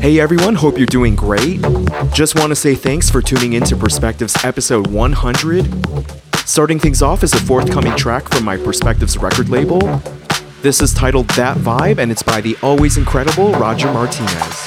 Hey everyone, hope you're doing great. Just want to say thanks for tuning in to Perspectives episode 100. Starting things off is a forthcoming track from my Perspectives record label. This is titled That Vibe and it's by the always incredible Roger Martinez.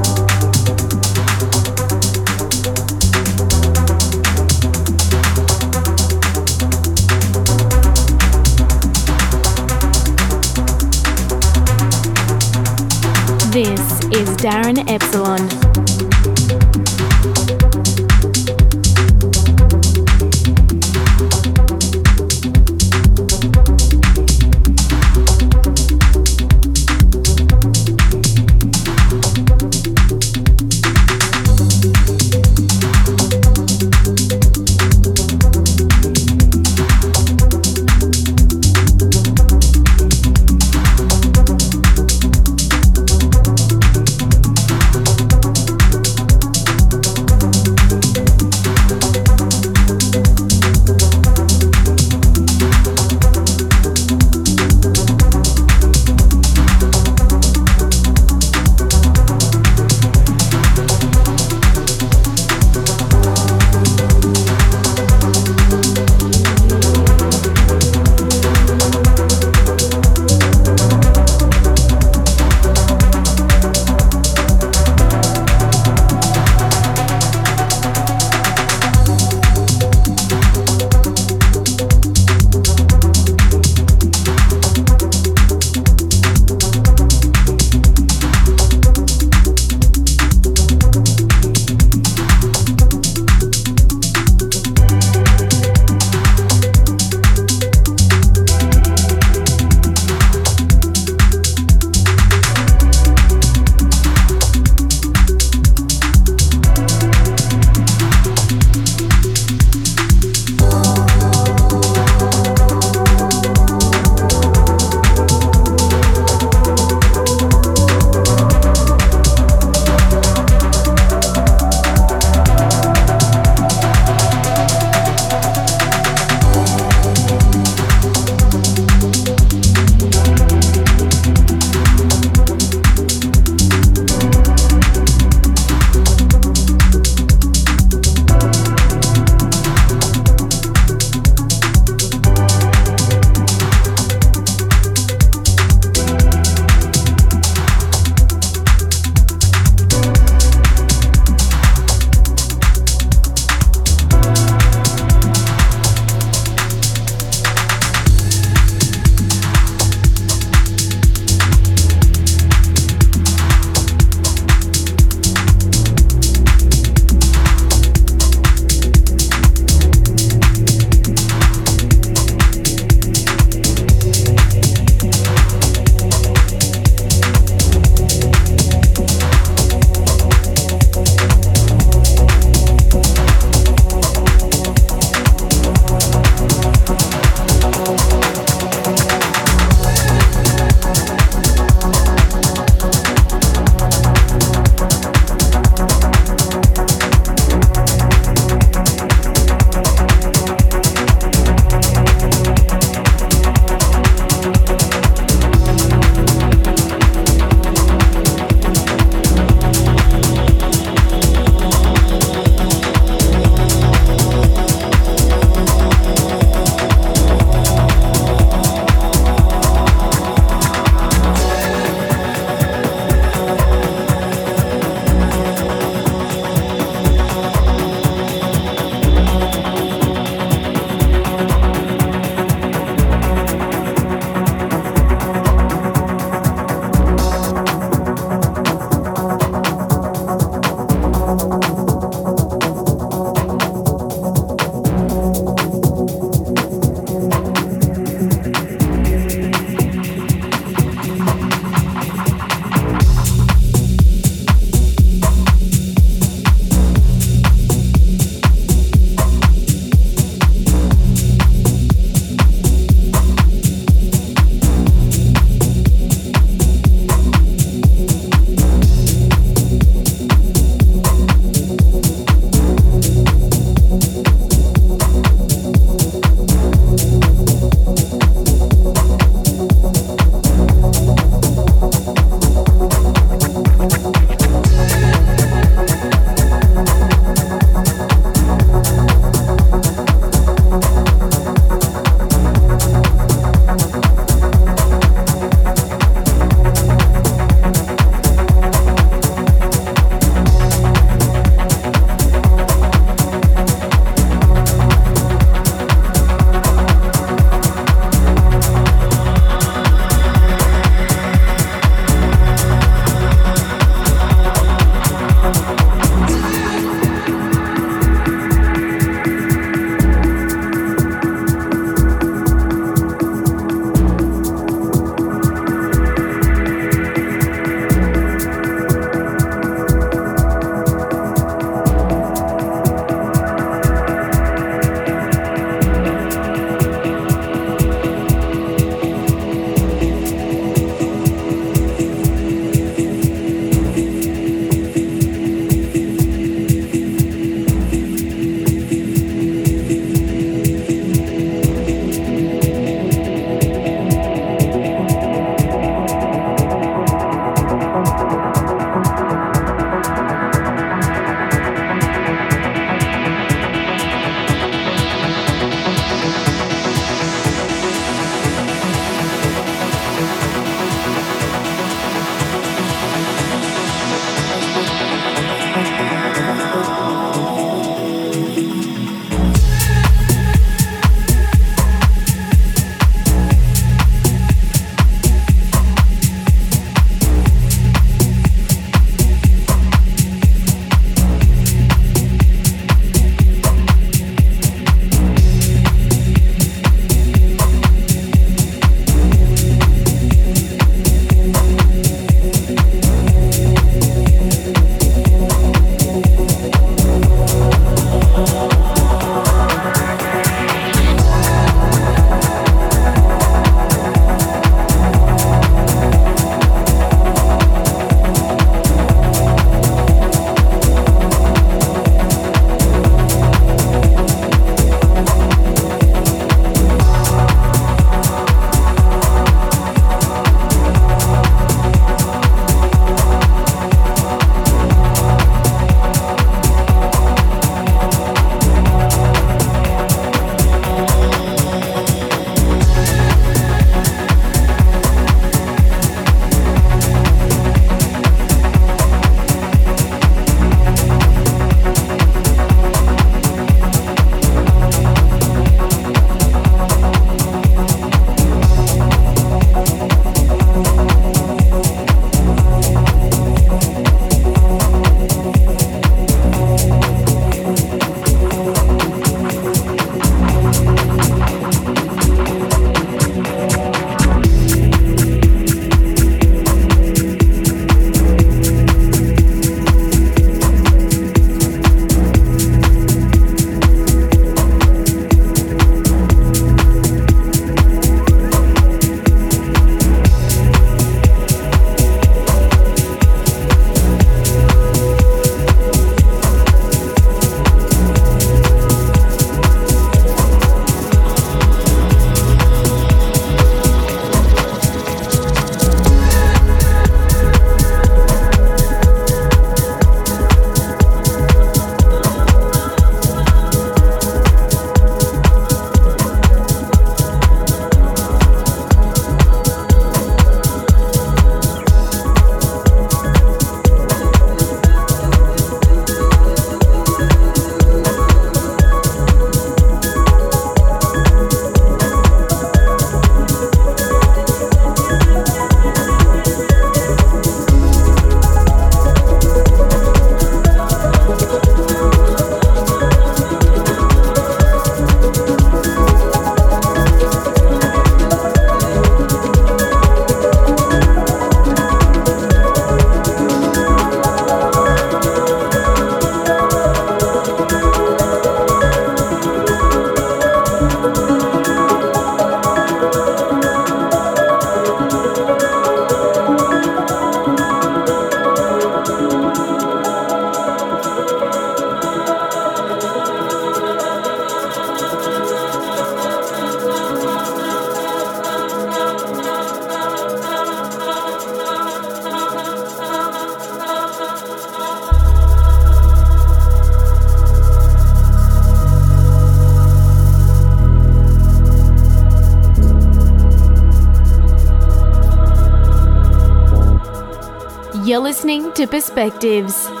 You're listening to Perspectives.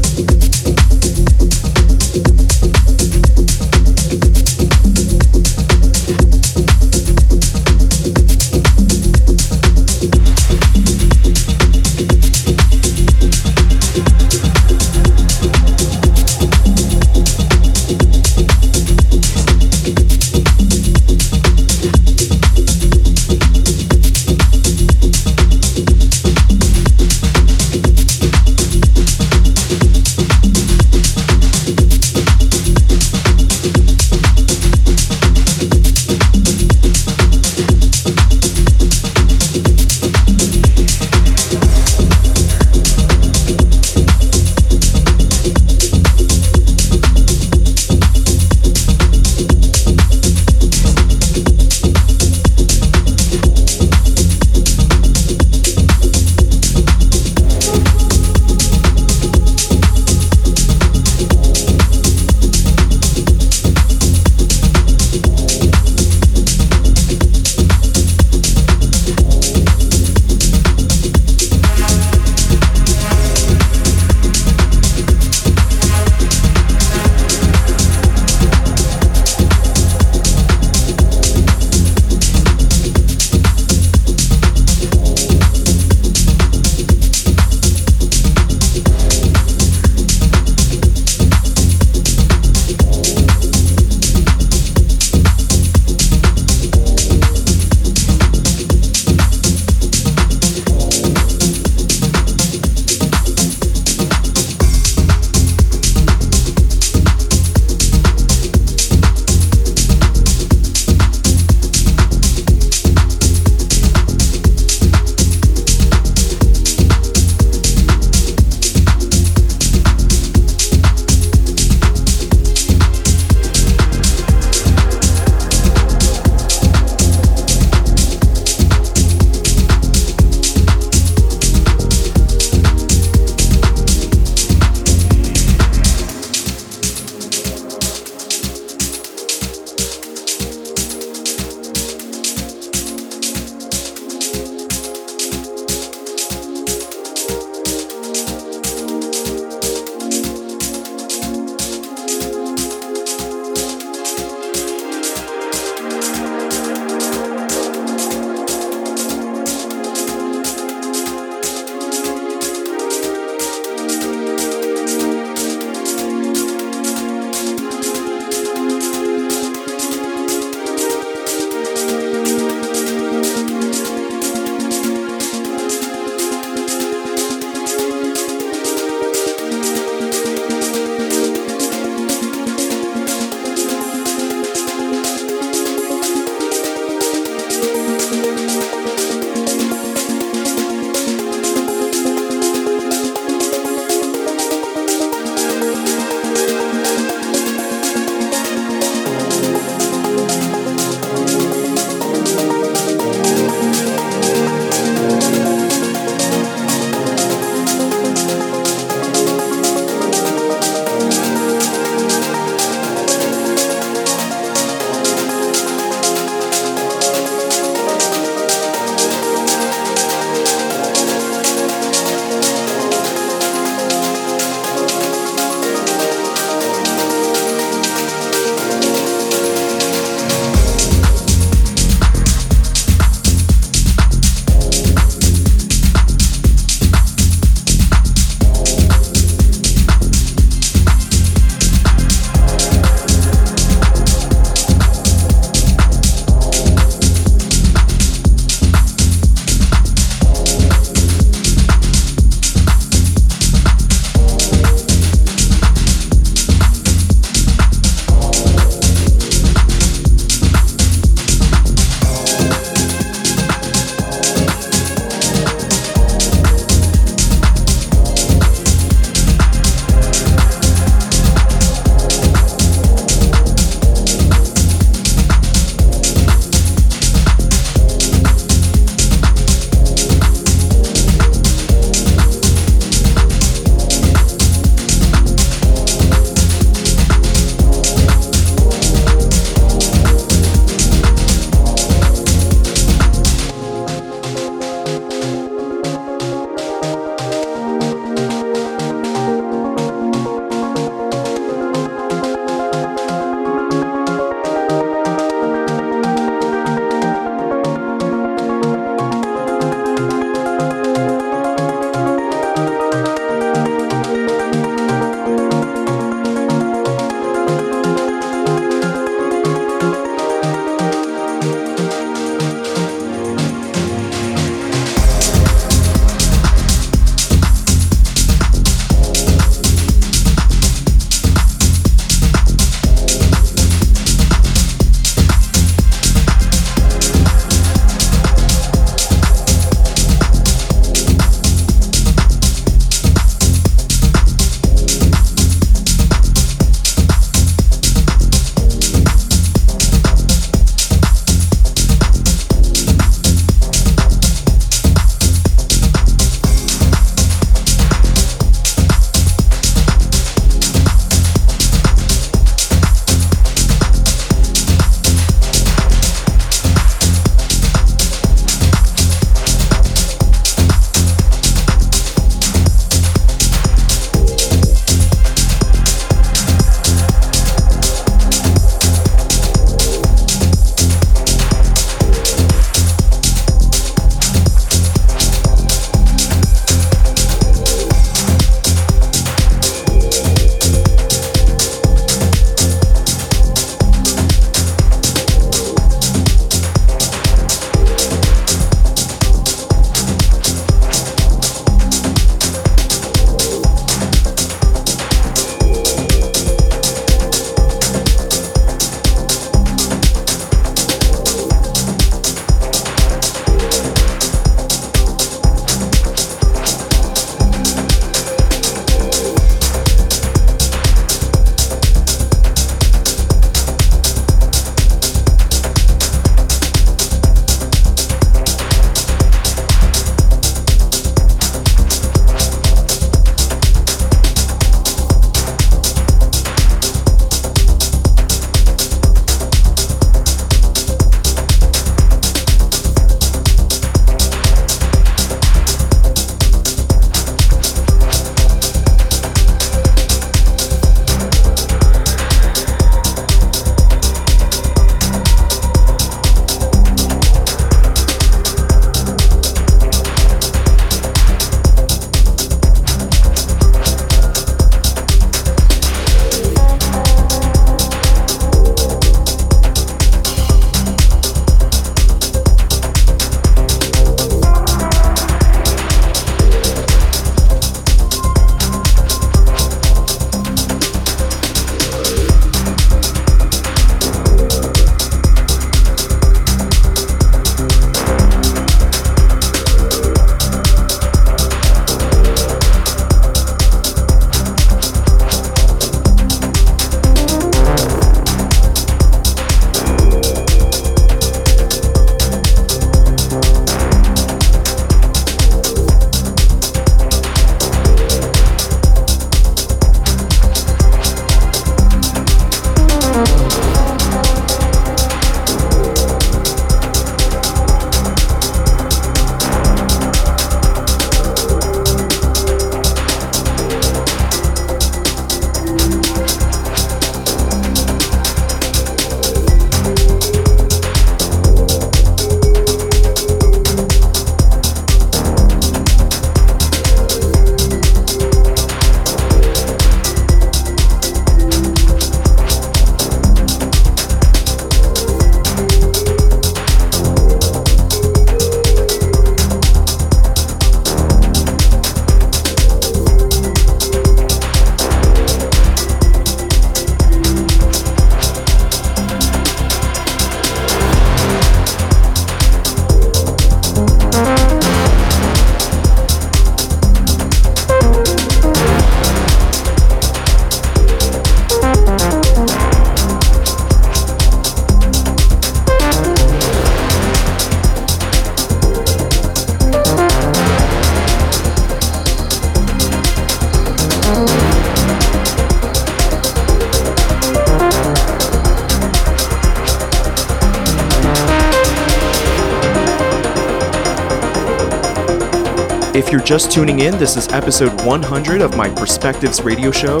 Just tuning in, this is episode 100 of my Perspectives radio show.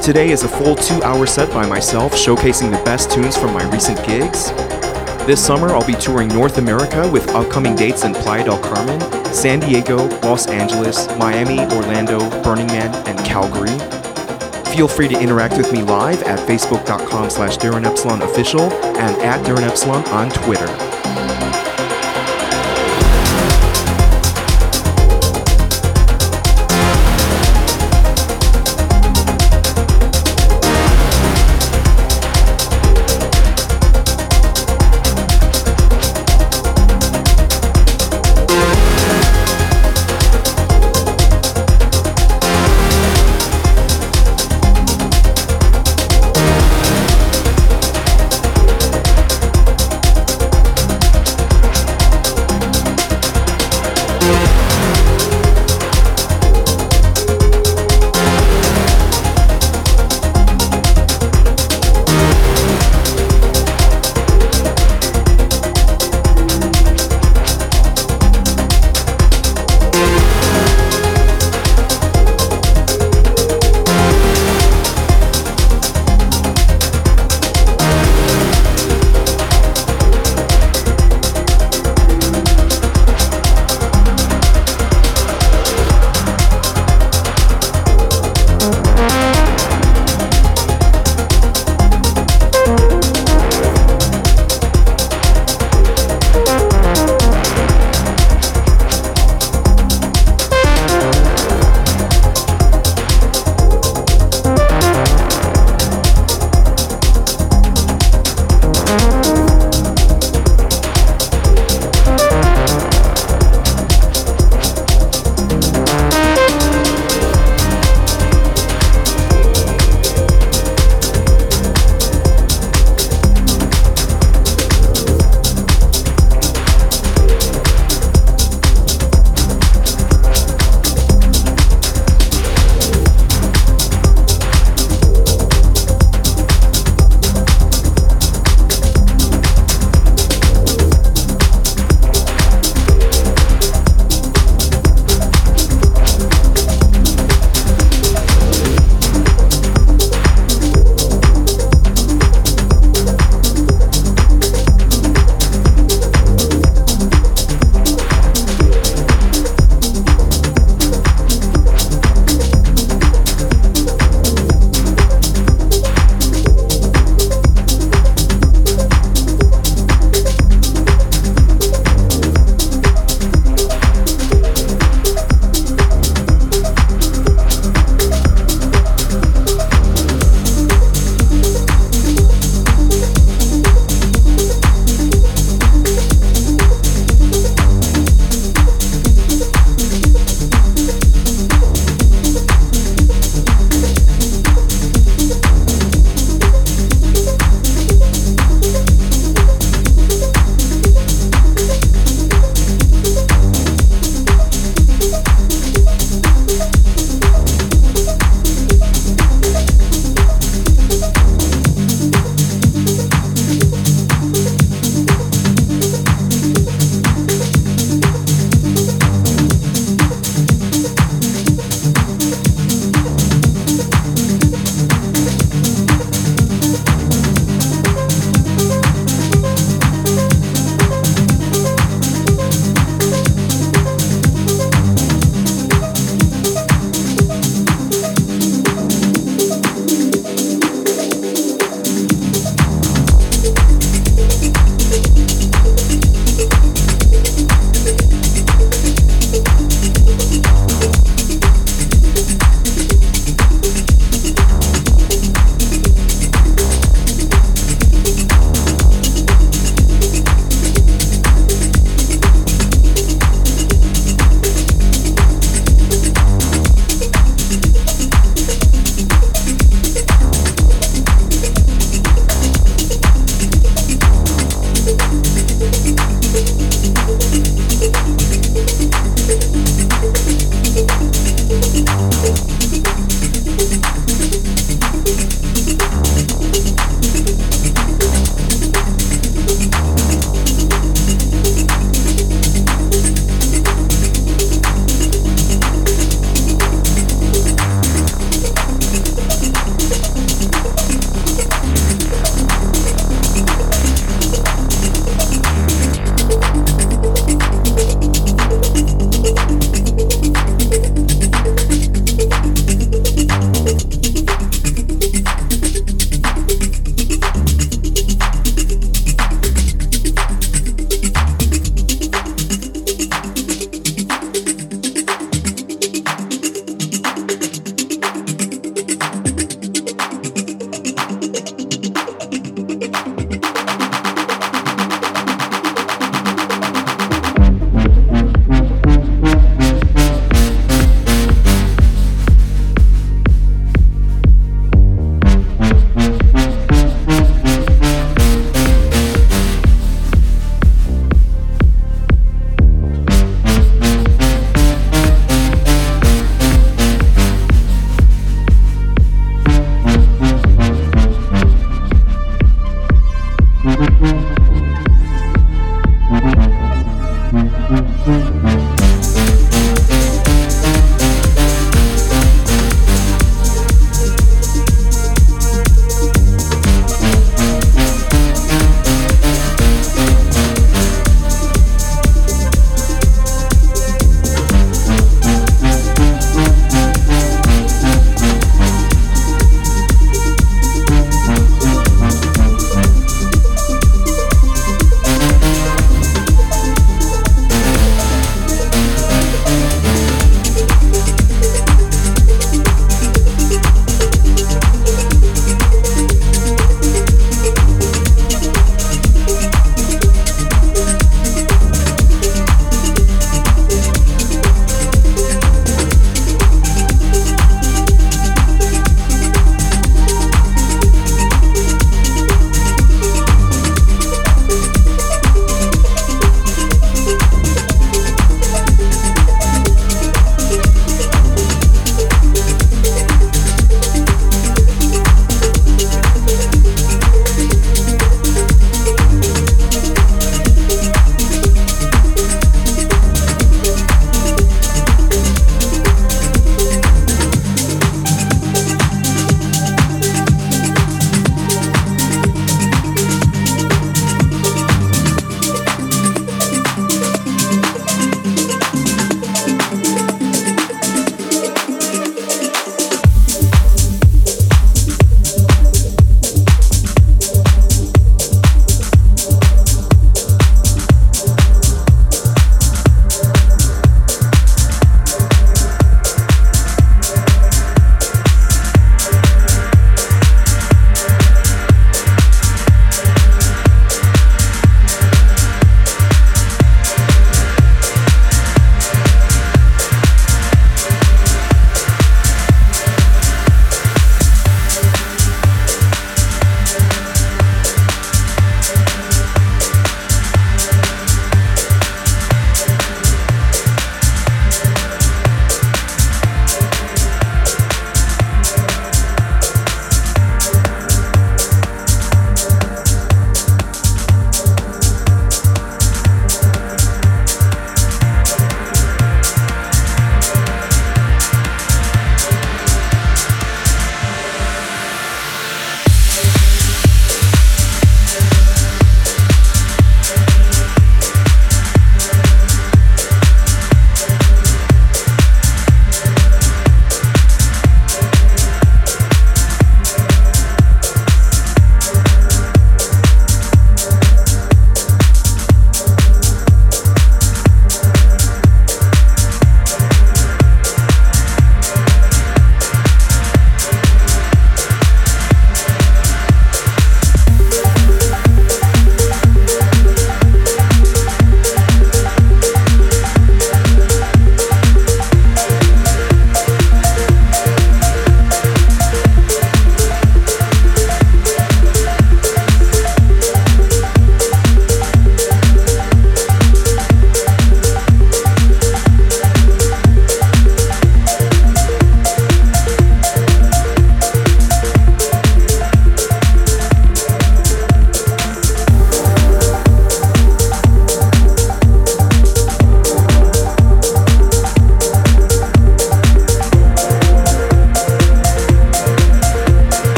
Today is a full two hour set by myself showcasing the best tunes from my recent gigs. This summer, I'll be touring North America with upcoming dates in Playa del Carmen, San Diego, Los Angeles, Miami, Orlando, Burning Man, and Calgary. Feel free to interact with me live at facebook.com slash Epsilon official and at Darin Epsilon on Twitter.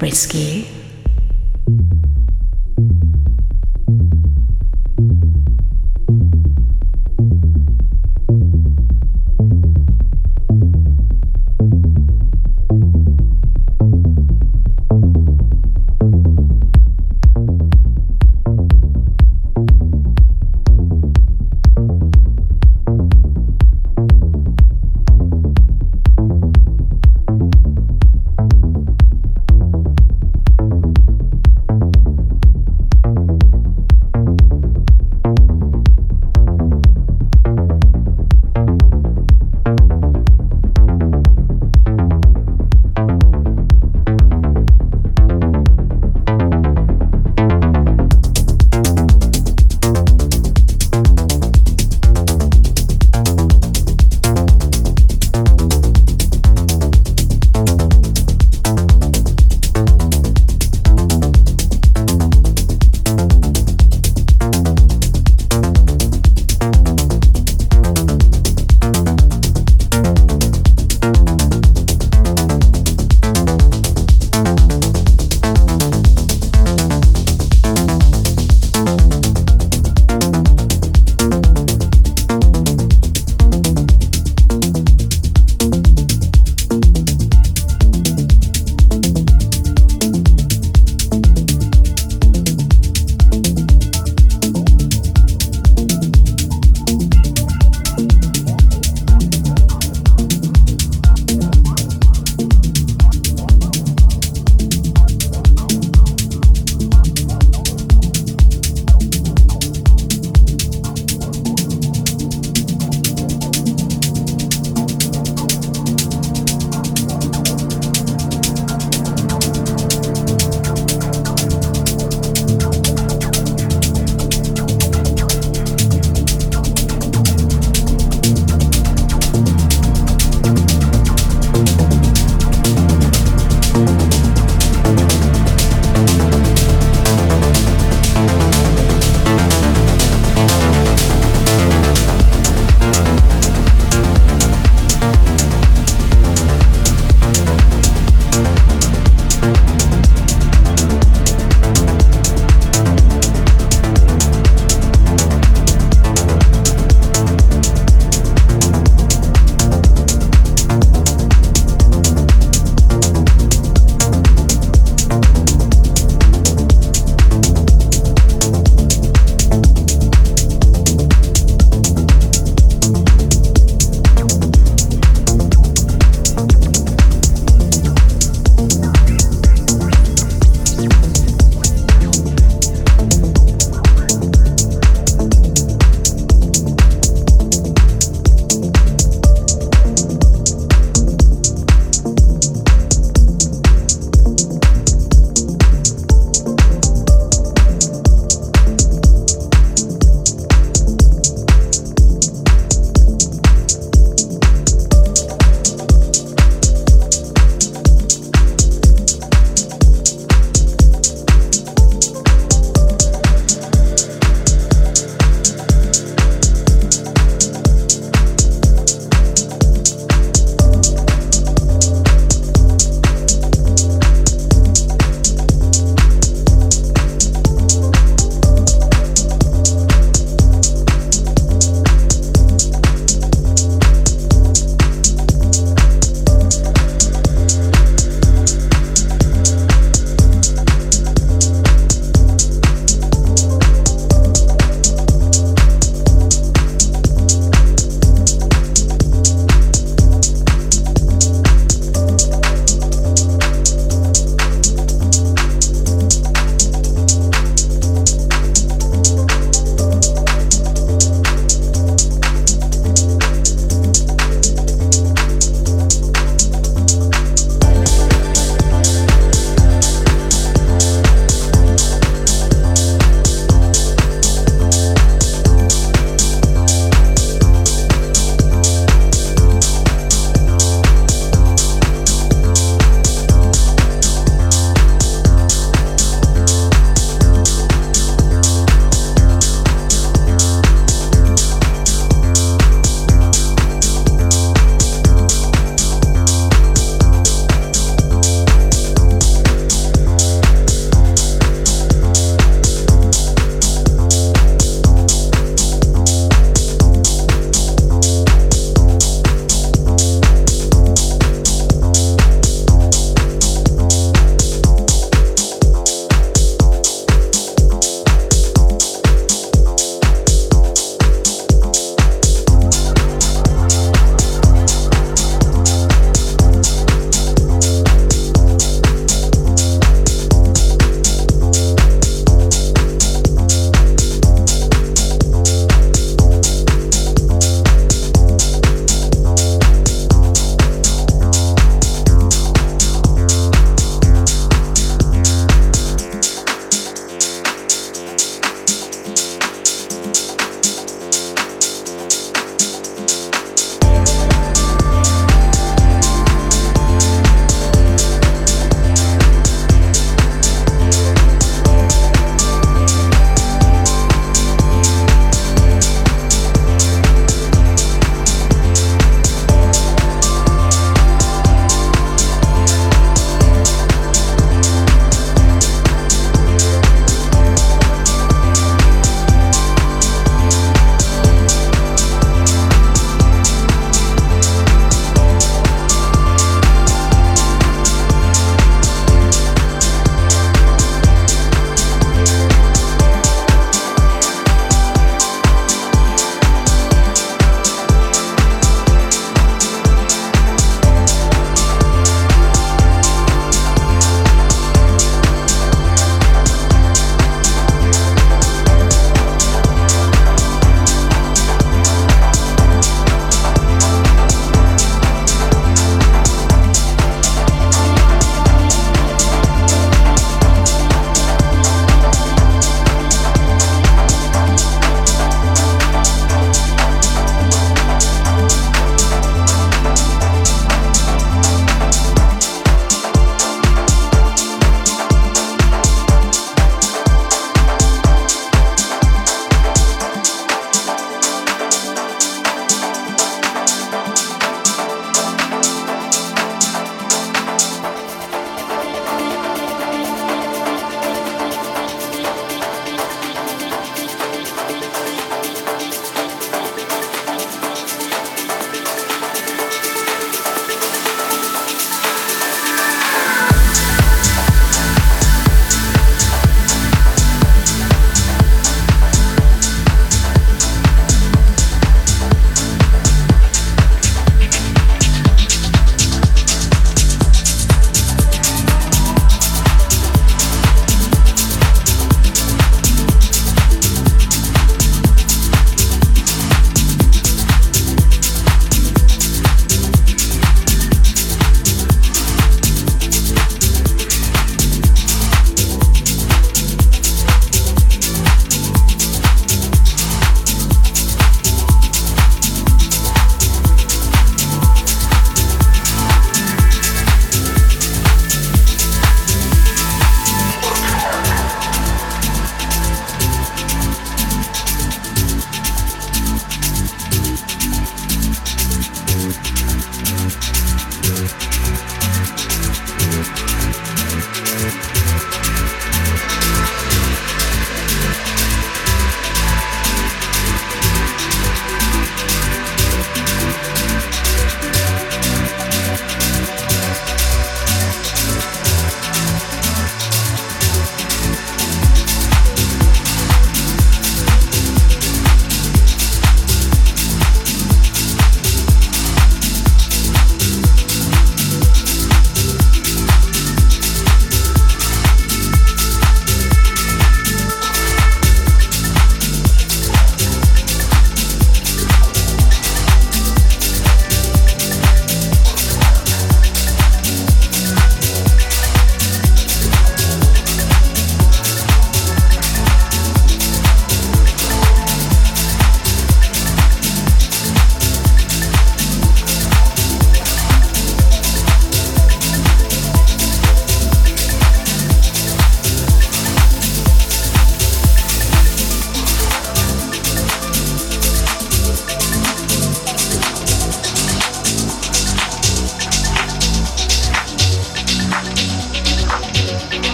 Feeling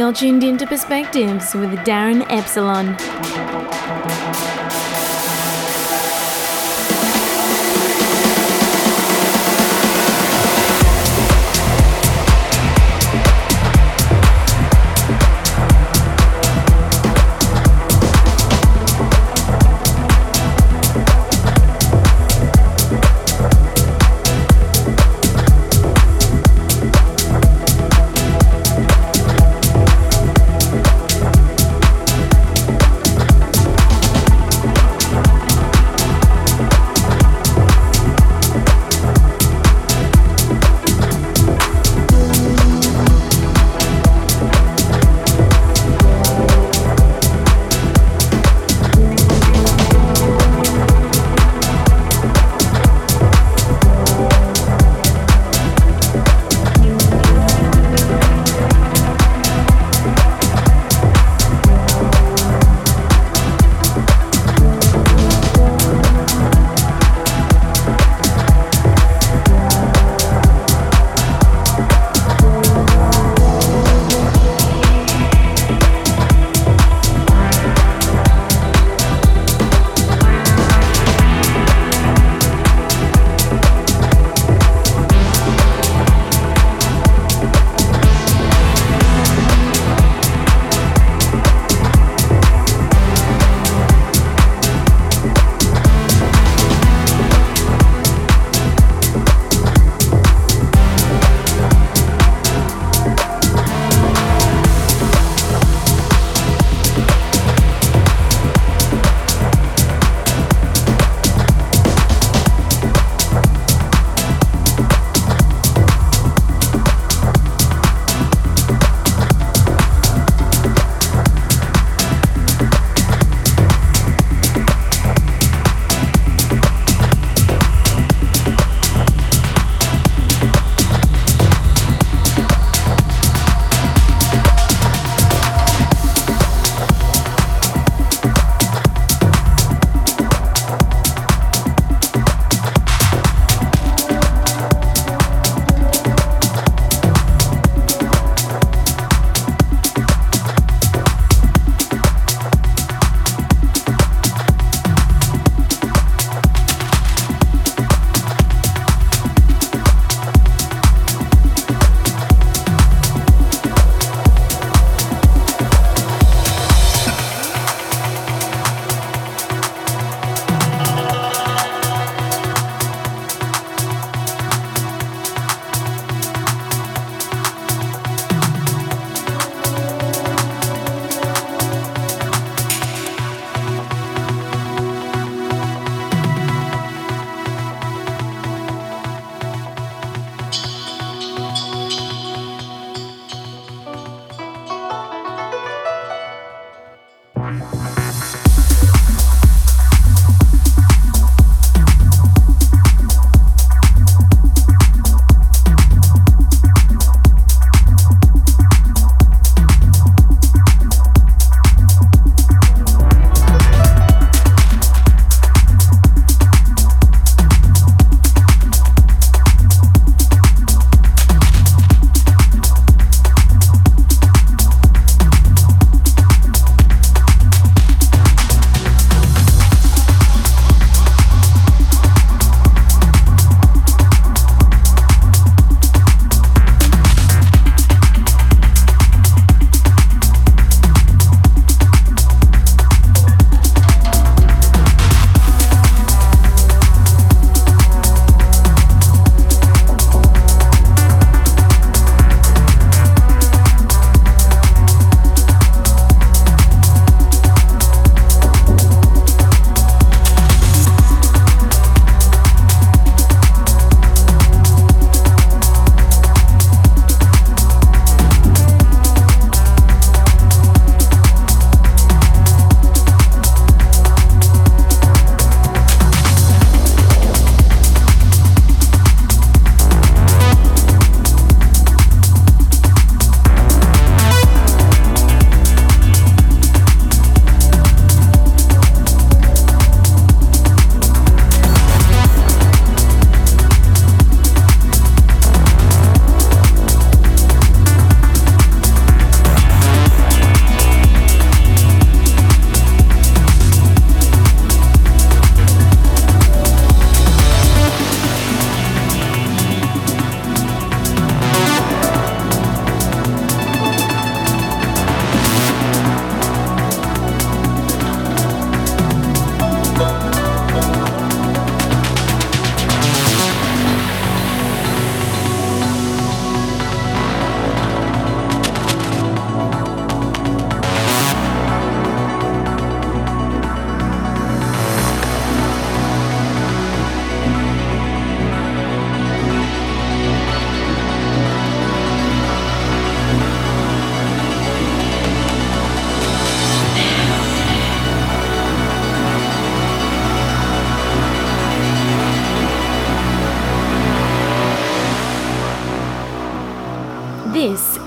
You're tuned into Perspectives with Darin Epsilon.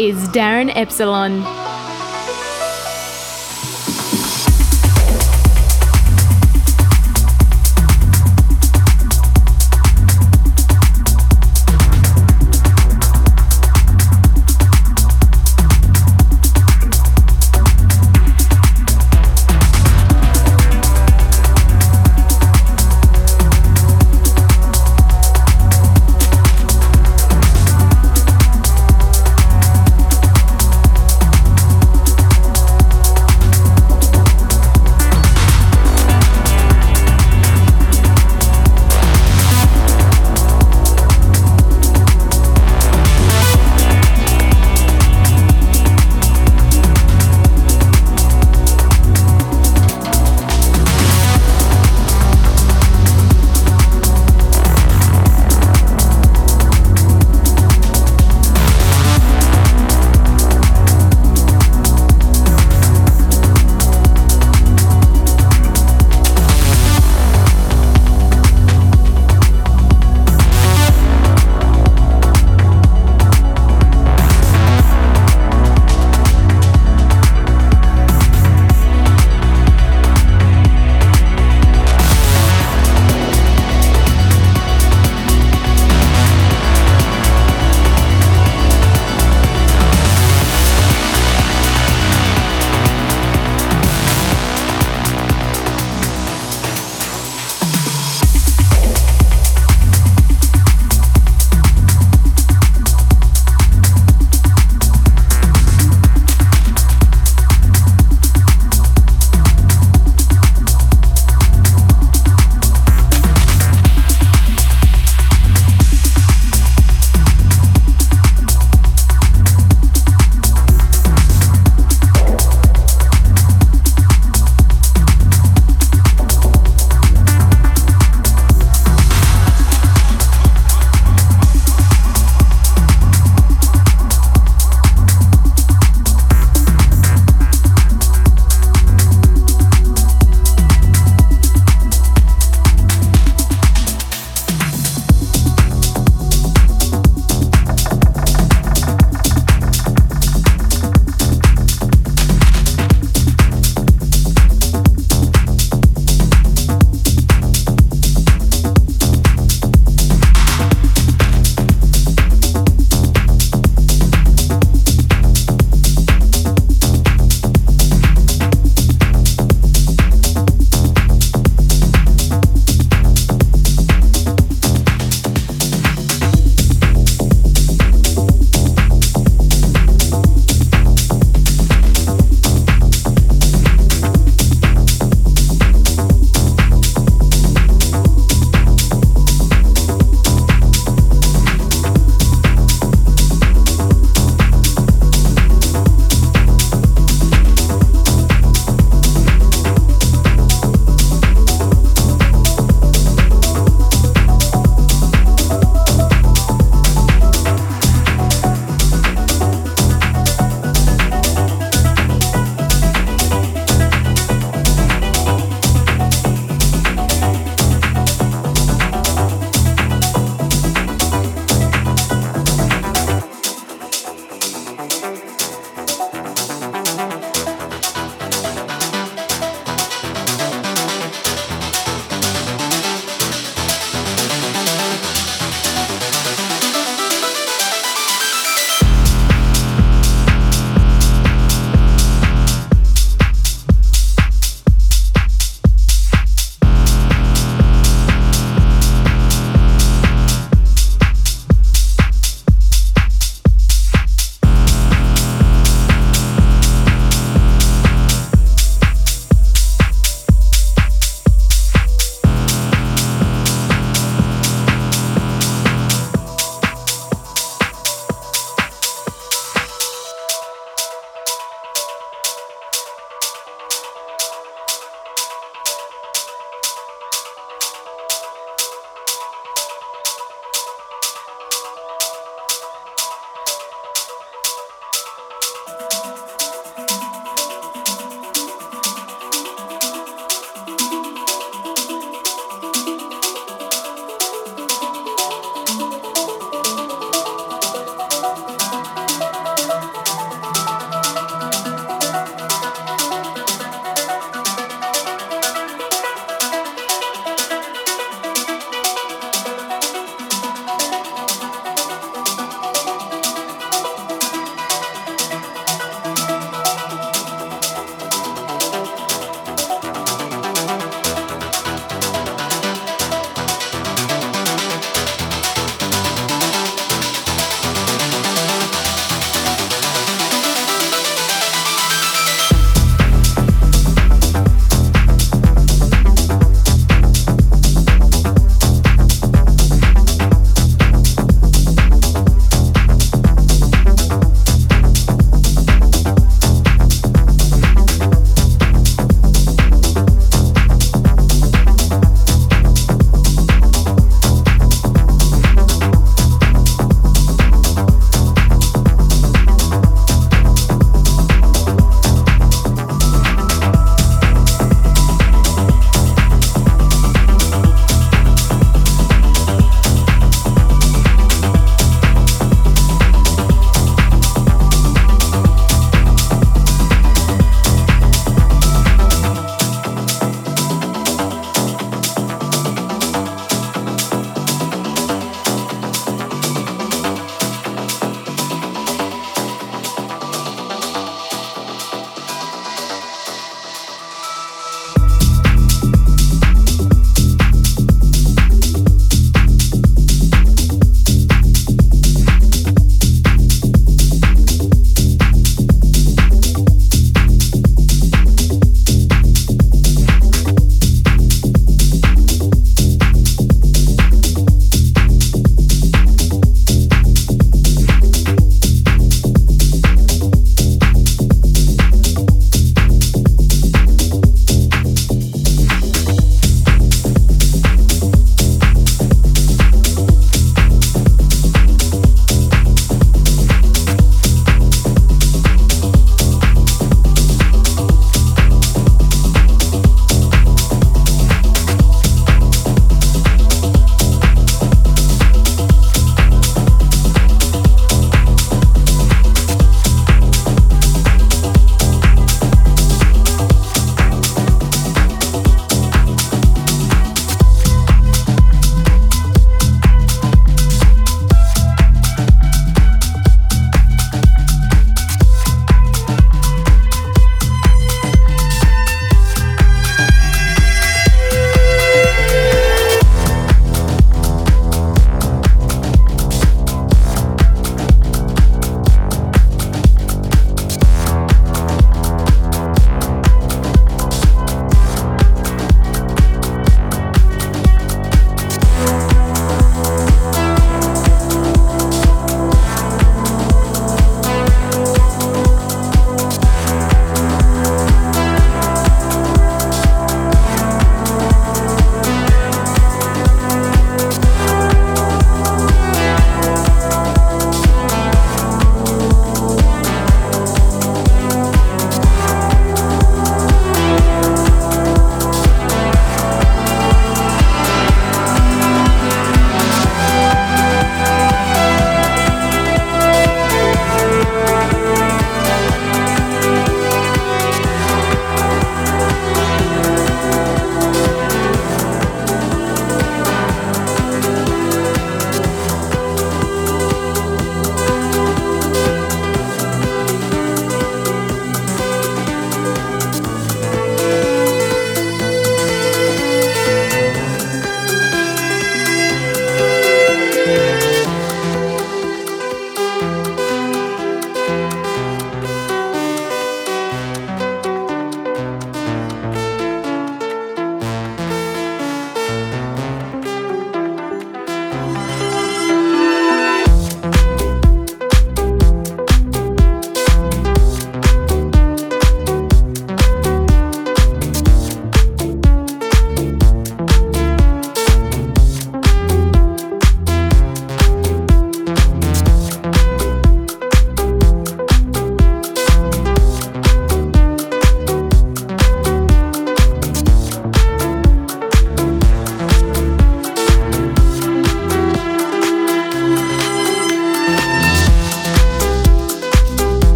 Is Darin Epsilon.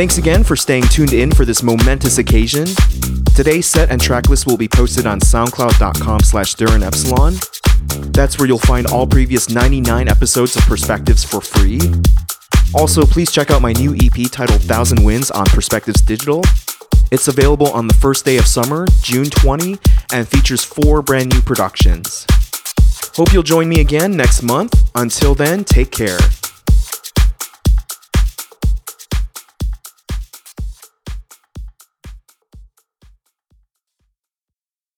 Thanks again for staying tuned in for this momentous occasion. Today's set and tracklist will be posted on soundcloud.com slash Darin Epsilon. That's where you'll find all previous 99 episodes of Perspectives for free. Also, please check out my new EP titled Thousand Winds on Perspectives Digital. It's available on the first day of summer, June 20, and features four brand new productions. Hope you'll join me again next month. Until then, take care.